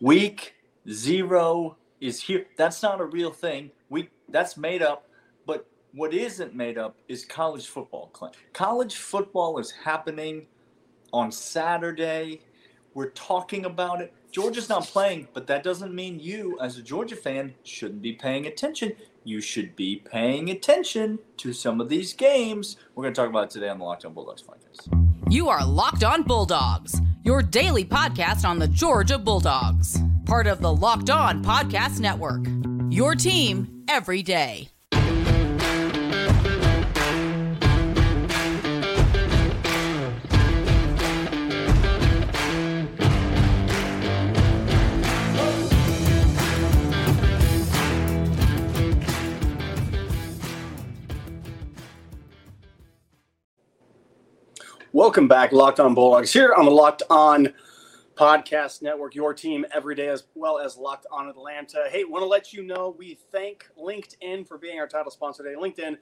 Week zero is here. That's not a real thing. We that's made up. But what isn't made up is college football. College football is happening on Saturday. We're talking about it. Georgia's not playing, but that doesn't mean you, as a Georgia fan, shouldn't be paying attention. You should be paying attention to some of these games. We're going to talk about today on the Locked On Bulldogs podcast. You are Locked On Bulldogs, your daily podcast on the Georgia Bulldogs, part of the Locked On Podcast Network. Your team every day. Welcome back, Locked On Bulldogs, here on the Locked On Podcast Network, your team every day, as well as Locked On Atlanta. Hey, want to let you know we thank LinkedIn for being our title sponsor today. LinkedIn,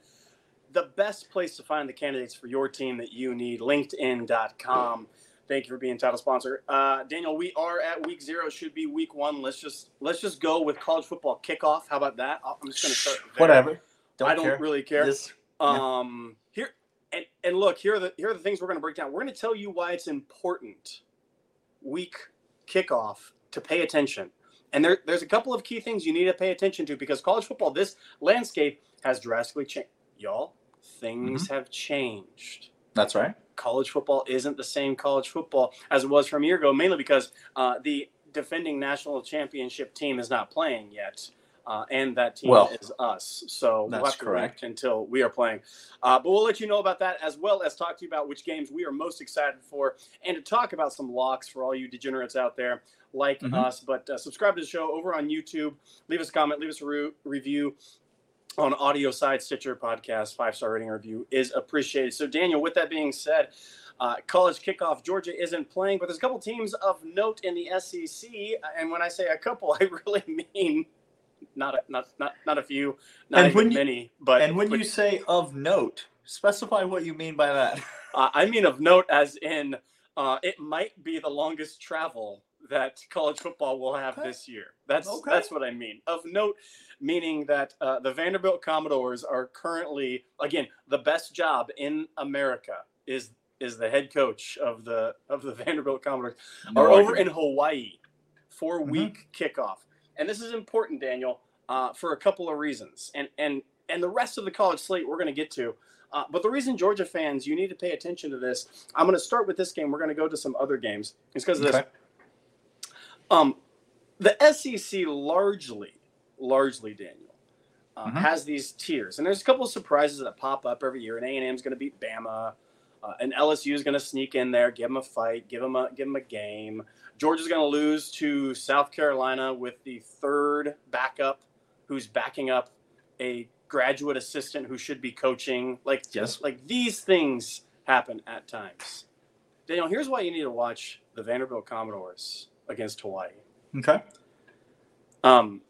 the best place to find the candidates for your team that you need, linkedin.com. Thank you for being title sponsor. Uh, Daniel, we are at week zero. Should be week one. Let's just let's just go with college football kickoff. How about that? I'm just going to start. There. Whatever. Don't I don't care. really care. This, um, and look here are the here are the things we're going to break down. We're going to tell you why it's important week kickoff to pay attention. And there, there's a couple of key things you need to pay attention to because college football, this landscape has drastically changed. Y'all, things mm-hmm. have changed. That's right. College football isn't the same college football as it was from a year ago, mainly because uh, the defending national championship team is not playing yet uh, and that team well, is us. So that's we'll correct. until we are playing. Uh, but we'll let you know about that as well as talk to you about which games we are most excited for and to talk about some locks for all you degenerates out there like mm-hmm. us. But uh, subscribe to the show over on YouTube. Leave us a comment, leave us a re- review on audio side, Stitcher podcast, five star rating review is appreciated. So, Daniel, with that being said, uh, college kickoff, Georgia isn't playing, but there's a couple teams of note in the SEC. And when I say a couple, I really mean not a, not not not a few, not and even many. But and when but, you say of note, specify what you mean by that. uh, I mean of note, as in uh, it might be the longest travel that college football will have okay. this year. That's okay. that's what I mean. Of note, meaning that uh, the Vanderbilt Commodores are currently again the best job in America is is the head coach of the of the Vanderbilt Commodores no are over in Hawaii for mm-hmm. week kickoff and this is important, Daniel, uh, for a couple of reasons, and and and the rest of the college slate we're going to get to. Uh, but the reason Georgia fans, you need to pay attention to this. I'm going to start with this game. We're going to go to some other games. It's because of okay. this. Um, the SEC largely, largely, Daniel, uh, mm-hmm. has these tiers, and there's a couple of surprises that pop up every year. And A and M is going to beat Bama, uh, and LSU is going to sneak in there, give them a fight, give them a give them a game. Georgia's going to lose to South Carolina with the third backup who's backing up a graduate assistant who should be coaching. Like, yes. like these things happen at times. Daniel, here's why you need to watch the Vanderbilt Commodores against Hawaii. Okay. Um,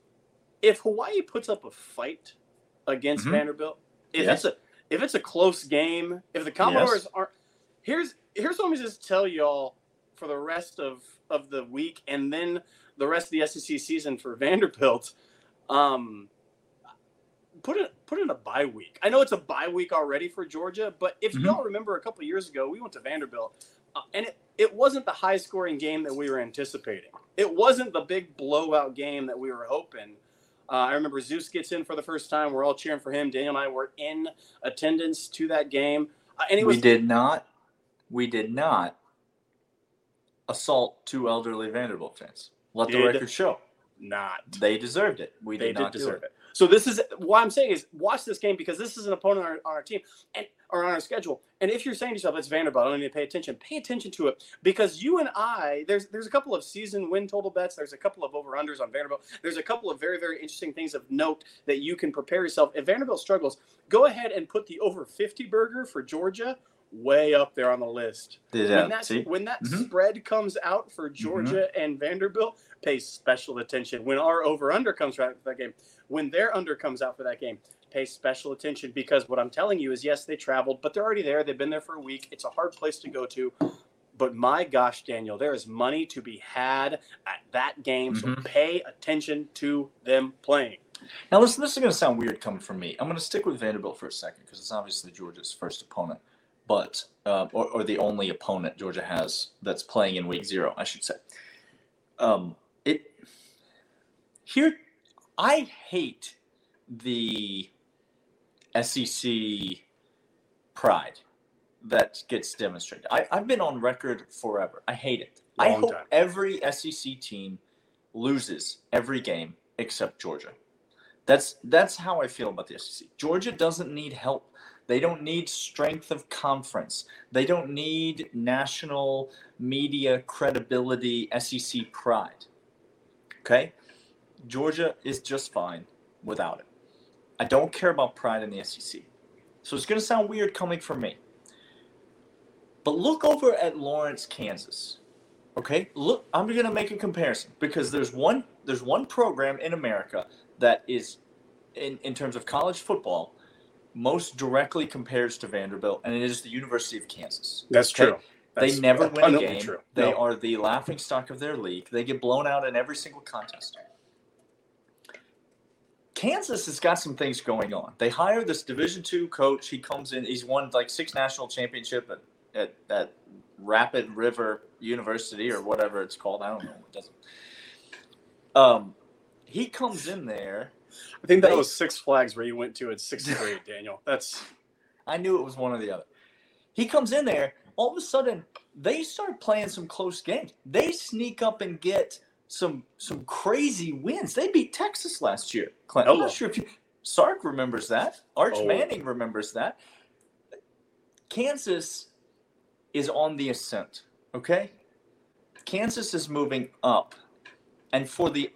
if Hawaii puts up a fight against mm-hmm. Vanderbilt, if yes. it's a if it's a close game, if the Commodores yes. aren't here's here's what I'm just tell y'all for the rest of of the week and then the rest of the SEC season for Vanderbilt. Um, put it put in a bye week. I know it's a bye week already for Georgia, but if mm-hmm. y'all remember a couple years ago, we went to Vanderbilt, uh, and it, it wasn't the high scoring game that we were anticipating. It wasn't the big blowout game that we were hoping. Uh, I remember Zeus gets in for the first time. We're all cheering for him. Daniel and I were in attendance to that game, uh, and was, we did not. We did not assault two elderly Vanderbilt fans. Let the record show. Not. They deserved it. We they did not deserve it. it. So this is what I'm saying is watch this game because this is an opponent on our, on our, team and or on our schedule. And if you're saying to yourself, it's Vanderbilt, I don't need to pay attention. Pay attention to it because you and I, there's there's a couple of season win total bets. There's a couple of over unders on Vanderbilt. There's a couple of very very interesting things of note that you can prepare yourself. If Vanderbilt struggles, go ahead and put the over 50 burger for Georgia way up there on the list. Yeah, when that, when that mm-hmm. spread comes out for mm-hmm. Georgia mm-hmm. and Vanderbilt, pay special attention. When our over under comes out for that game, when their under comes out for that game, pay special attention because what I'm telling you is yes, they traveled, but they're already there. They've been there for a week. It's a hard place to go to. But my gosh, Daniel, there is money to be had at that game. So Mhm. pay attention to them playing. Now, listen, this is going to sound weird coming from me. I'm going to stick with Vanderbilt for a second because it's obviously Georgia's first opponent, but uh, or, or the only opponent Georgia has that's playing in week zero, I should say. Um, it here, I hate the SEC pride that gets demonstrated. I, I've been on record forever. I hate it. I hope time. every SEC team loses every game except Georgia. That's that's how I feel about the SEC. Georgia doesn't need help. They don't need strength of conference. They don't need national media credibility, SEC pride. Okay? Georgia is just fine without it. I don't care about pride in the SEC. So it's going to sound weird coming from me. But look over at Lawrence, Kansas. Okay? Look, I'm going to make a comparison because there's one there's one program in America that is in in terms of college football most directly compares to Vanderbilt and it is the University of Kansas. That's Okay? true. That's they never win a game. True. They No. are the laughing stock of their league. They get blown out in every single contest. Kansas has got some things going on. They hire this Division two coach. He comes in. He's won like six national championship at, at, at Rapid River University or whatever it's called. I don't know. It doesn't. Um, he comes in there. I think that they- was Six Flags where you went to at sixth grade, Daniel. That's I knew it was one or the other. He comes in there. All of a sudden, they start playing some close games. They sneak up and get some some crazy wins. They beat Texas last year. Clint, I'm not sure if you Sark remembers that. Arch Oh. Manning remembers that. Kansas is on the ascent. Okay, Kansas is moving up, and for the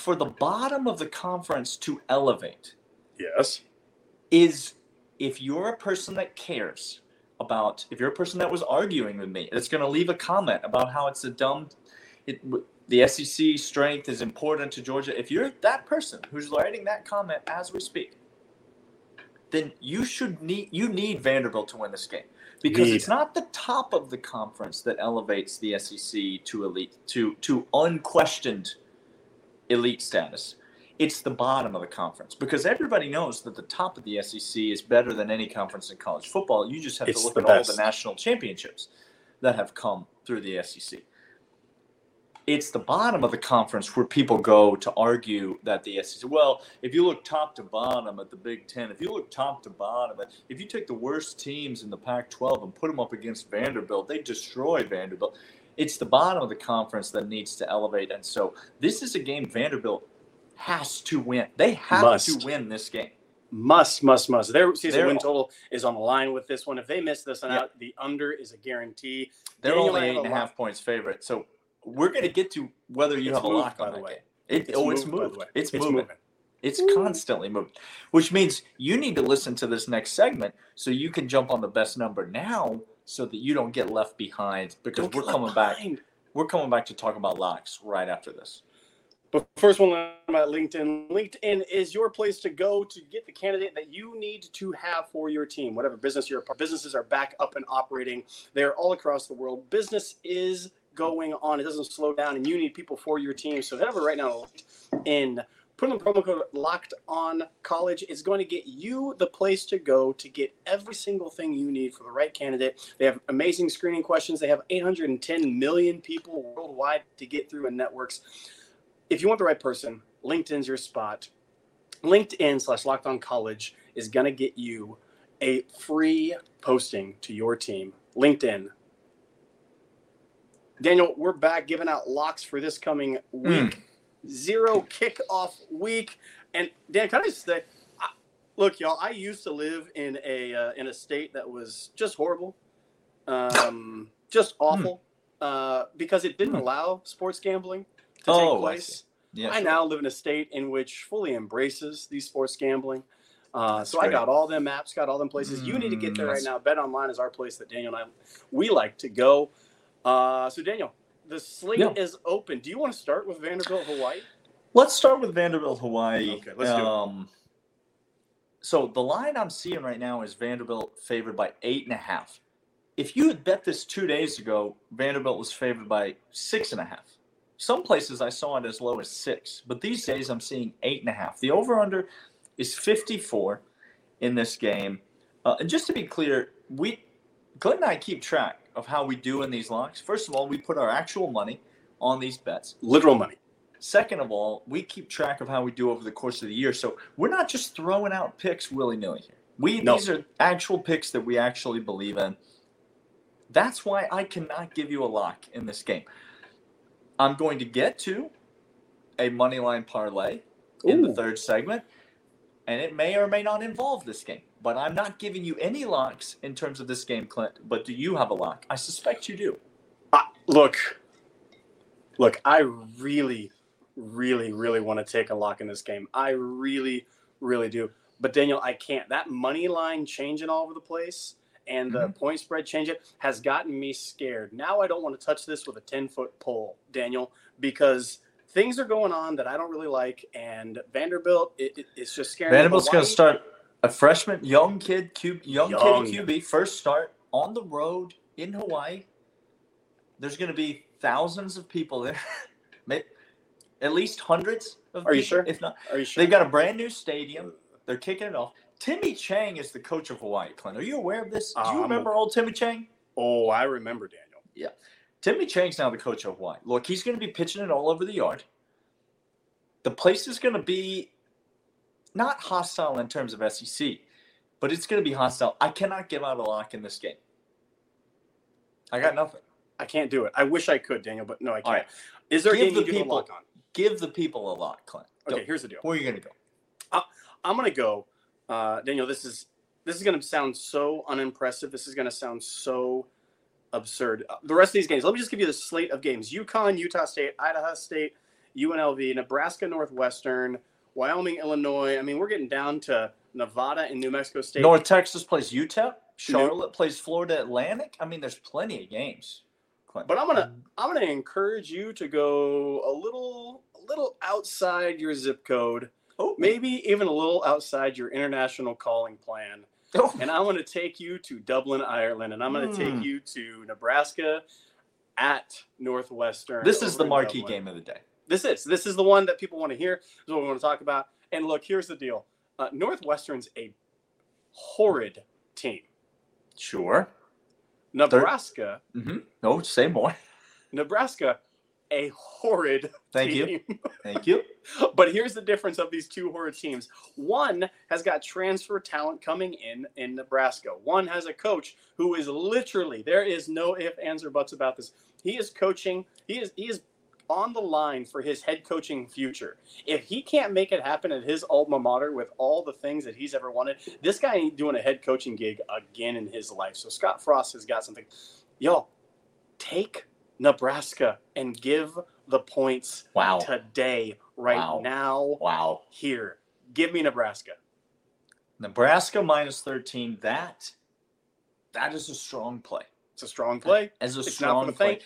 for the bottom of the conference to elevate yes. is if you're a person that cares about if you're a person that was arguing with me that's going to leave a comment about how it's a dumb it, the sec strength is important to georgia if you're that person who's writing that comment as we speak then you should need you need vanderbilt to win this game because Need. it's not the top of the conference that elevates the sec to elite to to unquestioned elite status it's the bottom of the conference because everybody knows that the top of the SEC is better than any conference in college football. You just have It's to look at all the national championships that have come through the SEC. It's the bottom of the conference where people go to argue that the SEC. Well, if you look top to bottom at the Big Ten, if you look top to bottom, if you take the worst teams in the Pac-12 and put them up against Vanderbilt, they destroy Vanderbilt. It's the bottom of the conference that needs to elevate, and so this is a game Vanderbilt has to win. They have Must. to win this game. Must, must, must. Their season They're- win total is on the line with this one. If they miss this one Yep. out, the under is a guarantee. They're Daniel, only eight and a a half points favorite. So we're going to get to whether you It's have a moved, lock by on the that way. game. It, oh, it's moved, by the moved. It's, It's moving. moving. It's constantly moving, which means you need to listen to this next segment so you can jump on the best number now, so that you don't get left behind. Because Don't we're coming back. We're coming back to talk about locks right after this. But first one about LinkedIn. LinkedIn is your place to go to get the candidate that you need to have for your team, whatever business you're part. Businesses are back up and operating. They're all across the world. Business is going on. It doesn't slow down, and you need people for your team. So head over right now LinkedIn. Put in the promo code locked on college. It's going to get you the place to go to get every single thing you need for the right candidate. They have amazing screening questions. They have 810 million people worldwide to get through in networks if you want the right person, LinkedIn's your spot. LinkedIn slash locked on college is going to get you a free posting to your team. LinkedIn. Daniel, we're back giving out locks for this coming hmm. week. Zero kickoff week. And Dan, can I just say, I, look, y'all, I used to live in a uh, in a state that was just horrible, um, just awful, uh, because it didn't Hmm. allow sports gambling to Oh, take place. see. Yeah, I sure. now live in a state in which fully embraces these sports gambling. Uh, so I got all them apps, got all them places. you need to get there Mm, right now. Bet Online is our place that Daniel and I we like to go. Uh, so Daniel, the slate Yeah. is open. Do you want to start with Vanderbilt, Hawaii? Let's start with Vanderbilt, Hawaii. Okay, let's do it. um, So the line I'm seeing right now is Vanderbilt favored by eight and a half. if you had bet this two days ago, Vanderbilt was favored by six and a half. Some places I saw it as low as six, but these days I'm seeing eight and a half. The over under is 54 in this game. Uh, and just to be clear, we Glenn and I keep track of how we do in these locks. First of all, we put our actual money on these bets. Literal money. Second of all, we keep track of how we do over the course of the year. So we're not just throwing out picks willy nilly here. We No. these are actual picks that we actually believe in. That's why I cannot give you a lock in this game. I'm going to get to a money line parlay in the third segment, and it may or may not involve this game. But I'm not giving you any locks in terms of this game, Clint. But do you have a lock? I suspect you do. Uh, look, look, I really, really, really want to take a lock in this game. I really, really do. But Daniel, I can't. That money line changing all over the place and the point spread changing has gotten me scared. Now I don't want to touch this with a 10 foot pole, Daniel, because things are going on that I don't really like. And Vanderbilt, it, it- it's just scaring Vanderbilt's going to start a freshman, young kid, Q, young, Young. kid QB, first start on the road in Hawaii. There's going to be thousands of people there, May at least hundreds of Are you sure? If not, Are you sure? they've got a brand new stadium. They're kicking it off. Timmy Chang is the coach of Hawaii. Clint, are you aware of this? Do you Um, remember old Timmy Chang? oh, I remember, Daniel. Yeah, Timmy Chang's now the coach of Hawaii. Look, he's going to be pitching it all over the yard. The place is going to be not hostile in terms of SEC, but it's going to be hostile. I cannot give out a lock in this game. I got nothing. I can't do it. I wish I could, Daniel, but no, I can't. Right. Is there a Give the you give a people- lock on? Give the people a lock, Clint. Go. Okay, here's the deal. Where are you going to go? I'm gonna go, uh, Daniel. This is this is gonna sound so unimpressive. This is gonna sound so absurd. Uh, The rest of these games. Let me just give you the slate of games: UConn, Utah State, Idaho State, UNLV, Nebraska Northwestern, Wyoming, Illinois. I mean, we're getting down to Nevada and New Mexico State. North Texas plays Utah. Charlotte plays Florida Atlantic. I mean, there's plenty of games. Clint. But I'm gonna I'm gonna encourage you to go a little a little outside your zip code, oh, maybe even a little outside your international calling plan. Oh, and I'm going to take you to Dublin, Ireland, and I'm going to Hmm. take you to Nebraska at Northwestern. this is the marquee Dublin. game of the day. This is this is the one that people want to hear. This is what we want to talk about. And look, here's the deal: uh, Northwestern's a horrid team. Sure. Nebraska, Mm-hmm. No, say more. Nebraska, a horrid team. Thank you. Thank you. but here's the difference of these two horrid teams. One has got transfer talent coming in in Nebraska. One has a coach who is literally there is no if ands or buts about this. He is coaching. He is he is on the line for his head coaching future. If he can't make it happen at his alma mater with all the things that he's ever wanted, this guy ain't doing a head coaching gig again in his life. So Scott Frost has got something. Y'all, take Nebraska and give the points Wow. today, right Wow. now, Wow. here. Give me Nebraska. Nebraska minus 13. That that is a strong play. It's a strong play. As a It's strong play.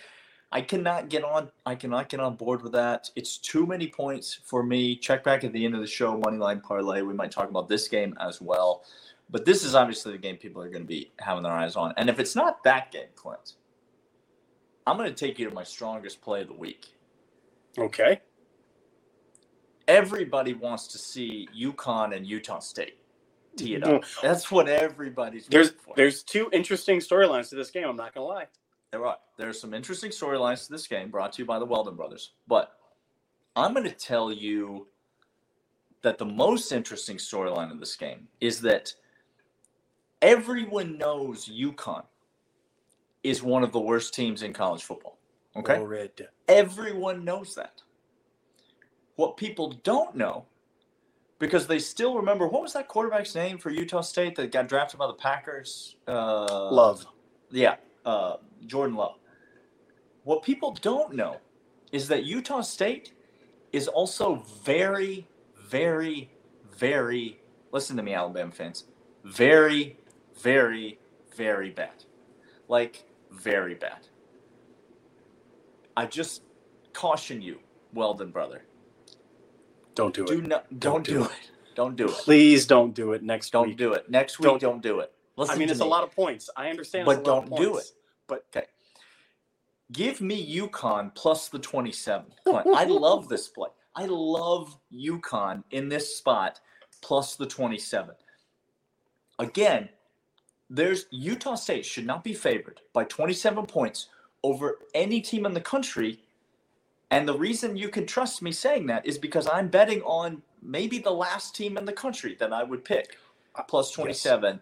I cannot get on I cannot get on board with that. It's too many points for me. Check back at the end of the show, Moneyline Parlay. We might talk about this game as well. But this is obviously the game people are going to be having their eyes on. And if it's not that game, Clint, I'm going to take you to my strongest play of the week. Okay. Everybody wants to see UConn and Utah State tee it up. Mm. That's what everybody's There's there's two interesting storylines to this game. I'm not gonna lie. There are there are some interesting storylines to this game brought to you by the Weldon brothers. But I'm going to tell you that the most interesting storyline of this game is that everyone knows UConn is one of the worst teams in college football. Okay? Horrid. Everyone knows that. What people don't know, because they still remember what was that quarterback's name for Utah State that got drafted by the Packers? Uh, Love. yeah, uh, Jordan Love. What people don't know is that Utah State is also very, very, very, listen to me, Alabama fans, very, very, very bad. Like, very bad. I just caution you, Weldon brother. Don't do Do it. not, don't, do, it. Don't do it. Please don't do it next Don't week. do it. Next week, Don't- don't, do it. Listen I mean, it's me. a lot of points. I understand. But it's a lot of don't do it. But Okay. Give me UConn plus the 27. I love this play. I love UConn in this spot plus the 27. Again, there's Utah State should not be favored by 27 points over any team in the country. And the reason you can trust me saying that is because I'm betting on maybe the last team in the country that I would pick uh, plus 27.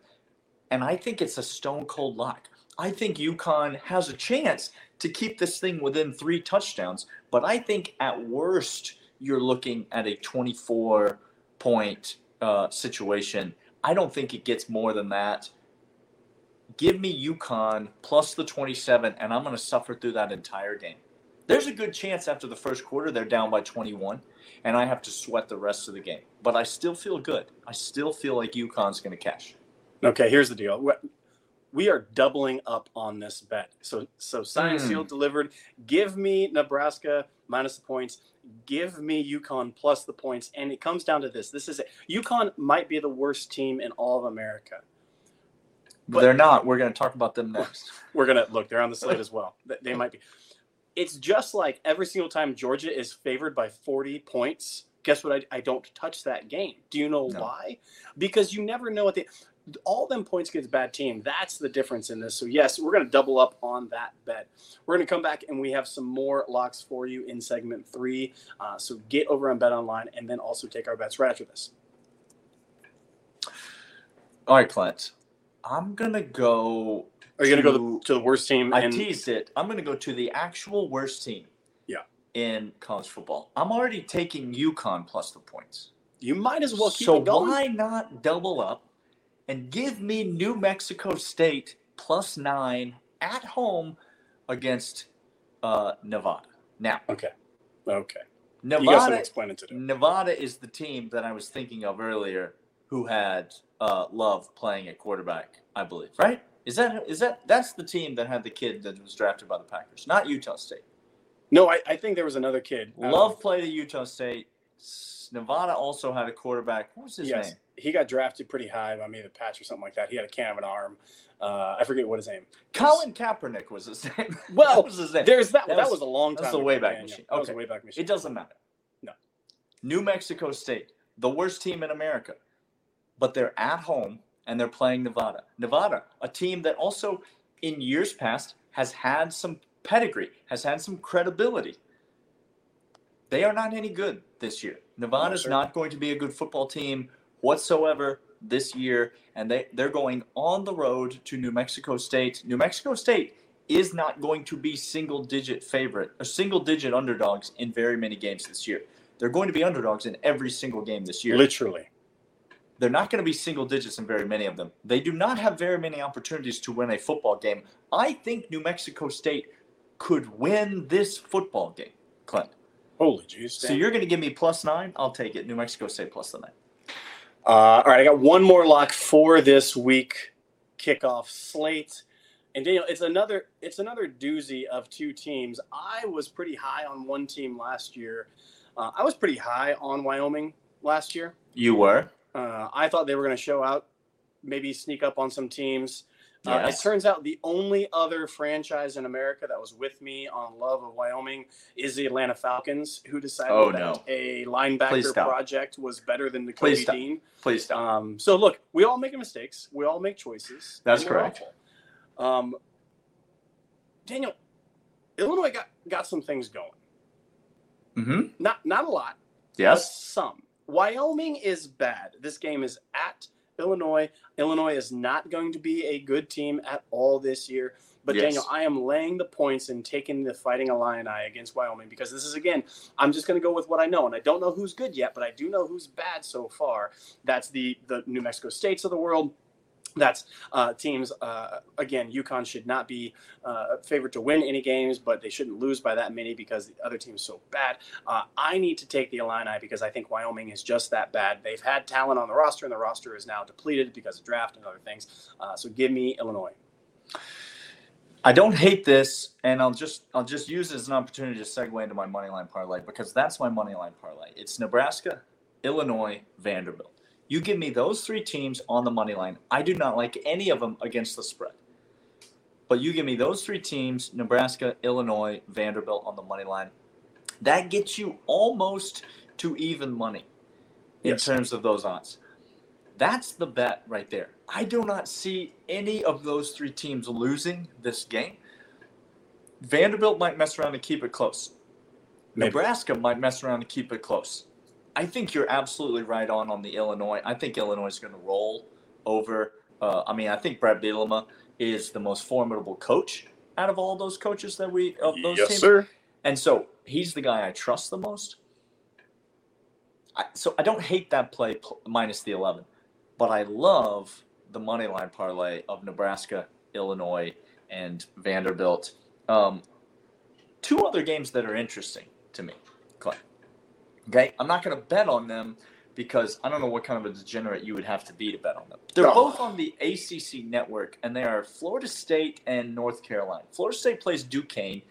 And I think it's a stone cold lock. I think UConn has a chance to keep this thing within three touchdowns, but I think at worst you're looking at a 24 point uh, situation. I don't think it gets more than that. Give me UConn plus the 27, and I'm going to suffer through that entire game. There's a good chance after the first quarter they're down by 21, and I have to sweat the rest of the game. But I still feel good. I still feel like UConn's going to cash. Okay, here's the deal. We- are doubling up on this bet. So so Science Hmm. Field delivered. Give me Nebraska minus the points. Give me UConn plus the points. And it comes down to this. This is it. UConn might be the worst team in all of America. But But- they're not. We're going to talk about them next. We're gonna look. They're on the slate as well. They- might be. It's just like every single time Georgia is favored by 40 points. Guess what? I, I don't touch that game. Do you know No. why? Because you never know what they. All them points against bad team. That's the difference in this. So yes, we're gonna double up on that bet. We're gonna come back and we have some more locks for you in segment three. Uh, so get over on Bet Online and then also take our bets right after this. All right, Clint. I'm going to go. Are you gonna go to- to, to the worst team? I in- teased it. I'm going to go to the actual worst team. Yeah. In college football, I'm already taking UConn plus the points. you might as well keep so it going. why not double up and give me New Mexico State plus nine at home against uh, Nevada? Now, Okay. Okay. You got some Nevada. Nevada is the team that I was thinking of earlier, who had uh, Love playing at quarterback, I believe. Right? Is that is that that's the team that had the kid that was drafted by the Packers, not Utah State. No, I, I think there was another kid. Love played at Utah State. Nevada also had a quarterback. What was his yes, name? he got drafted pretty high by maybe the patch or something like that. He had a can of an arm. Uh, I forget what his name. Colin Kaepernick was his name. Well, that was his name. There's that. That That, was- was, a long time. that's the ago, Wayback Daniel. Machine. That was a Okay. Wayback Machine. It doesn't matter. No. New Mexico State, the worst team in America, but they're at home and they're playing Nevada. Nevada, a team that also in years past has had some pedigree, has had some credibility. They are not any good this year. Nevada's sir. not going to be a good football team whatsoever this year, and they, they're going on the road to New Mexico State. New Mexico State is not going to be single digit favorite or single digit underdogs in very many games this year. They're going to be underdogs in every single game this year. Literally. They're not going to be single digits in very many of them. They do not have very many opportunities to win a football game. I think New Mexico State could win this football game, Clint. Holy jeez. So you're going to give me plus nine? I'll take it. New Mexico State plus the nine. Uh, all right, I got one more lock for this week kickoff slate. And Daniel, it's another it's another doozy of two teams. I was pretty high on one team last year. Uh, I was pretty high on Wyoming last year. You were? Uh, I thought they were going to show out, maybe sneak up on some teams. Uh, it turns out the only other franchise in America that was with me on love of Wyoming is the Atlanta Falcons, who decided Oh, that no. a linebacker project was better than the Please stop. Dean. Please stop. Um, so look, we all make mistakes. We all make choices. That's correct. Um, Daniel, Illinois got got some things going. mm-hmm. Not not a lot. but Yes. some. Wyoming is bad. This game is at Illinois. Illinois is not going to be a good team at all this year. But Yes. Daniel, I am laying the points and taking the Fighting Illini against Wyoming because this is again, I'm just going to go with what I know, and I don't know who's good yet, but I do know who's bad so far. That's the the New Mexico States of the world. That's uh, teams. Uh, again, UConn should not be uh, favored to win any games, but they shouldn't lose by that many because the other team's so bad. Uh, I need to take the Illini because I think Wyoming is just that bad. They've had talent on the roster, and the roster is now depleted because of draft and other things. Uh, so give me Illinois. I don't hate this, and I'll just I'll just use it as an opportunity to segue into my money line parlay because that's my money line parlay. It's Nebraska, Illinois, Vanderbilt. You give me those three teams on the money line. I do not like any of them against the spread. But you give me those three teams Nebraska, Illinois, Vanderbilt on the money line. That gets you almost to even money in Yes. terms of those odds. That's the bet right there. I do not see any of those three teams losing this game. Vanderbilt might mess around and keep it close. Maybe. Nebraska might mess around and keep it close. I think you're absolutely right on on the Illinois. I think Illinois is going to roll over. Uh, I mean, I think Brad Bielema is the most formidable coach out of all those coaches that we of those yes, teams. sir. And so he's the guy I trust the most. I, so I don't hate that play pl- minus the 11, but I love the money line parlay of Nebraska, Illinois, and Vanderbilt. Um, two other games that are interesting to me, Clay. Okay, I'm not going to bet on them because I don't know what kind of a degenerate you would have to be to bet on them. They're No. both on the ACC network, and they are Florida State and North Carolina. Florida State plays Duquesne,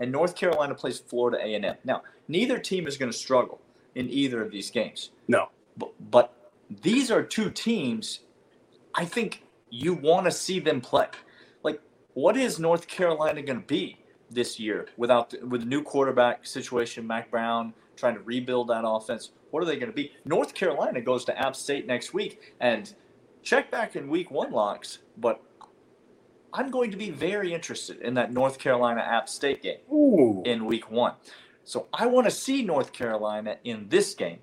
and North Carolina plays Florida A&M. Now, neither team is going to struggle in either of these games, No. but, but these are two teams. I think you want to see them play. Like, what is North Carolina going to be this year without with the new quarterback situation, Mack Brown trying to rebuild that offense? What are they going to be? North Carolina goes to App State next week, and check back in Week One locks. But I'm going to be very interested in that North Carolina App State game Ooh. in week one. So I want to see North Carolina in this game.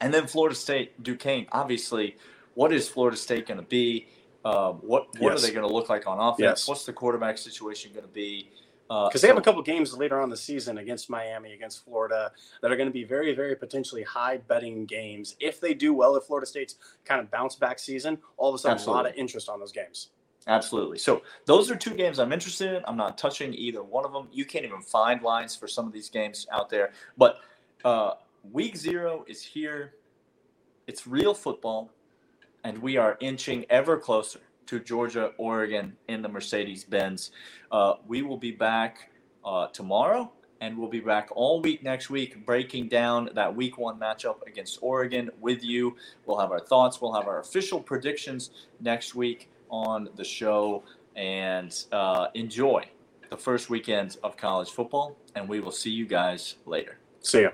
And then Florida State, Duquesne. Obviously, what is Florida State going to be? Uh, what what Yes. are they going to look like on offense? Yes. What's the quarterback situation going to be? Uh, because they have a couple games later on the season against Miami, against Florida, that are going to be very, very potentially high betting games. If they do well, if Florida State's kind of bounce back season, all of a sudden a lot of interest on those games. Absolutely. So those are two games I'm interested in. I'm not touching either one of them. You can't even find lines for some of these games out there. But uh, week zero is here. It's real football, and we are inching ever closer to Georgia, Oregon in the Mercedes Benz. Uh, we will be back uh, tomorrow, and we'll be back all week next week breaking down that week one matchup against Oregon with you. We'll have our thoughts, we'll have our official predictions next week on the show, and uh, enjoy the first weekend of college football. And we will see you guys later. See ya.